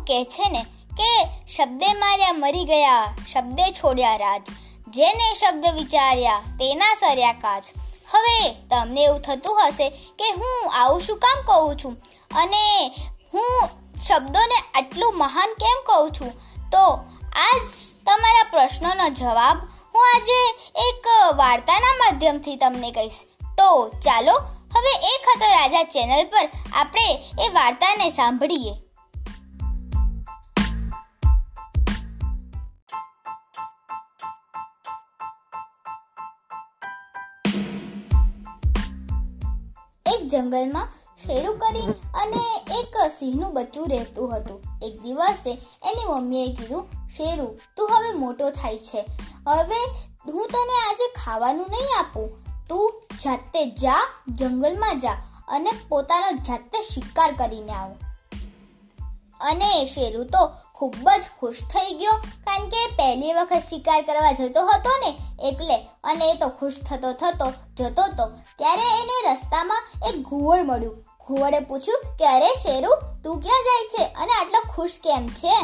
કહે છે ને, કે શબ્દે માર્યા મરી ગયા, શબ્દે છોડ્યા રાજ. જેને શબ્દ વિચાર્યા, તેના સર્યા કાજ હવે તમને એવું થતું હશે કે હું આવું શું કામ કહું છું? અને હું શબ્દોને આટલું મહાન કેમ કહું છું? તો આજ તમારા પ્રશ્નોનો જવાબ હું આજે એક વાર્તાના માધ્યમથી તમને કહીશ. તો ચાલો, હવે એક હતો રાજા ચેનલ પર આપણે એ વાર્તાને સાંભળીએ. એક જંગલમાં શેરું કરી અને એક સિંહનું બચ્ચું રહેતું હતું. એક દિવસે એની મમ્મીએ કીધું, શેરું, તું હવે મોટો થાય છે. હવે હું તને આજે ખાવાનું નહીં આપું. તું જાતે જા, જંગલમાં જા અને પોતાનો જાતે શિકાર કરીને આવ. અને શેરુ તો ખૂબ જ ખુશ થઈ ગયો કારણ કે પહેલી વખત શિકાર કરવા જતો હતો ને એટલે અને એ તો ખુશ થતો થતો જતો હતો ત્યારે એને રસ્તામાં એક ઘુવડ મળ્યું. ઘુવડે પૂછ્યું કે અરે શેરુ, તું ક્યાં જાય છે અને આટલો ખુશ કેમ છે?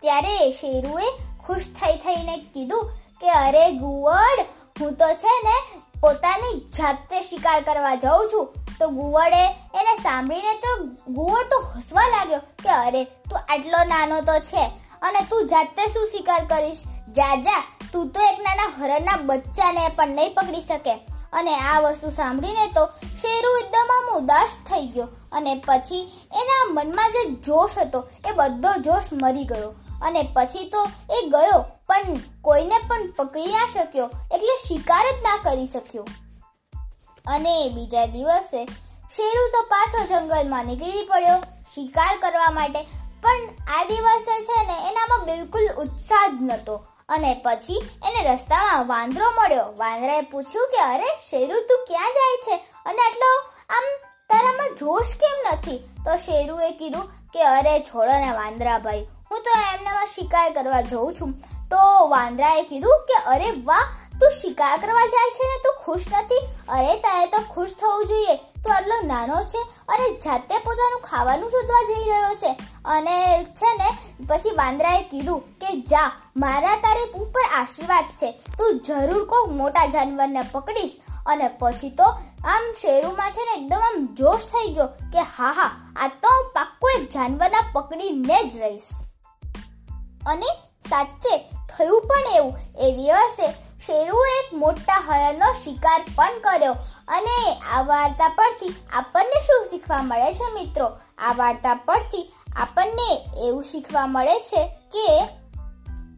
ત્યારે શેરુએ ખુશ થઈ થઈને કીધું કે અરે ઘુવડ, હું તો છે ને પોતાની જાતે શિકાર કરવા જાઉં છું. તો ગુવડે એને સાંભળીને તો ગુવડ તો હસવા લાગ્યો કે અરે, તું આટલો નાનો તો છે અને તું જાતે શું શિકાર કરીશ? જા જા, તું તો એક નાના હરણના બચ્ચાને પણ નહીં પકડી શકે. અને આ વસ્તુ સાંભળીને તો શેરુ એકદમ આમ ઉદાસ થઈ ગયો અને પછી એના મનમાં જે જોશ હતો એ બધો જોશ મરી ગયો. અને પછી તો એ ગયો, પણ કોઈને પણ પકડી ના શક્યો, એટલે શિકાર જ ના કરી શક્યો. અને બીજા દિવસે શેરુ તો પાછો જંગલમાં નીકળી પડ્યો. શિકાર કરવા માટે પણ આ દિવસે છે ને એનામાં બિલકુલ ઉત્સાહ જ નહોતો. અને પછી એને રસ્તામાં વાંદરો મળ્યો. વાંદરાએ પૂછ્યું કે, અરે, શેરુ, તું ક્યાં જાય છે? અને આટલો આમ તારામાં જોશ કેમ નથી? તો શેરુએ કીધું કે, અરે, છોડો ને વાંદરા ભાઈ. હું તો એમનામાં શિકાર કરવા જઉં છું. તો વાંદરાએ કીધું કે, અરે, વાહ તું શિકાર કરવા જાય છે ને તું ખુશ નથી? અરે તારે તો ખુશ થવું જોઈએ. તું આટલો નાનો છે અને જાતે પોતાનું ખાવાનું શોધવા જઈ રહ્યો છે. અને છે ને, પછી વાંદરાએ કીધું કે જા, મારા તારે ઉપર આશીર્વાદ છે. તું જરૂર કોઈ મોટા જાનવરને પકડીશ. અને પછી તો આમ શેરુમાં છે ને એકદમ આમ જોશ થઈ ગયો કે હા હા, આ તો હું પાક્કું એક જાનવરના પકડીને જ રહીશ. અને સાચે થયું પણ એવું. એ દિવસે શેરુએ એક મોટા હરણનો શિકાર પણ કર્યો. અને આ વાર્તા પરથી આપણને શું શીખવા મળે છે મિત્રો? આ વાર્તા પરથી આપણને એવું શીખવા મળે છે કે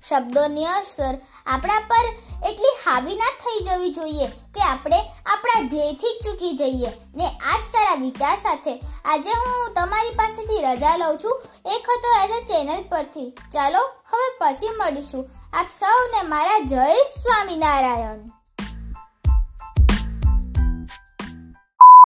શબ્દોની અસર આપણા પર એટલી હાવી ના થઈ જવી જોઈએ કે આપણે આપણા ધ્યેયથી ચૂકી જઈએ. ને આ જ સારા વિચાર સાથે આજે હું તમારી પાસેથી રજા લઉં છું. એક હતો રાજા ચેનલ પરથી. ચાલો, હવે પછી મળીશું. આપ સૌને મારા જય સ્વામિનારાયણ.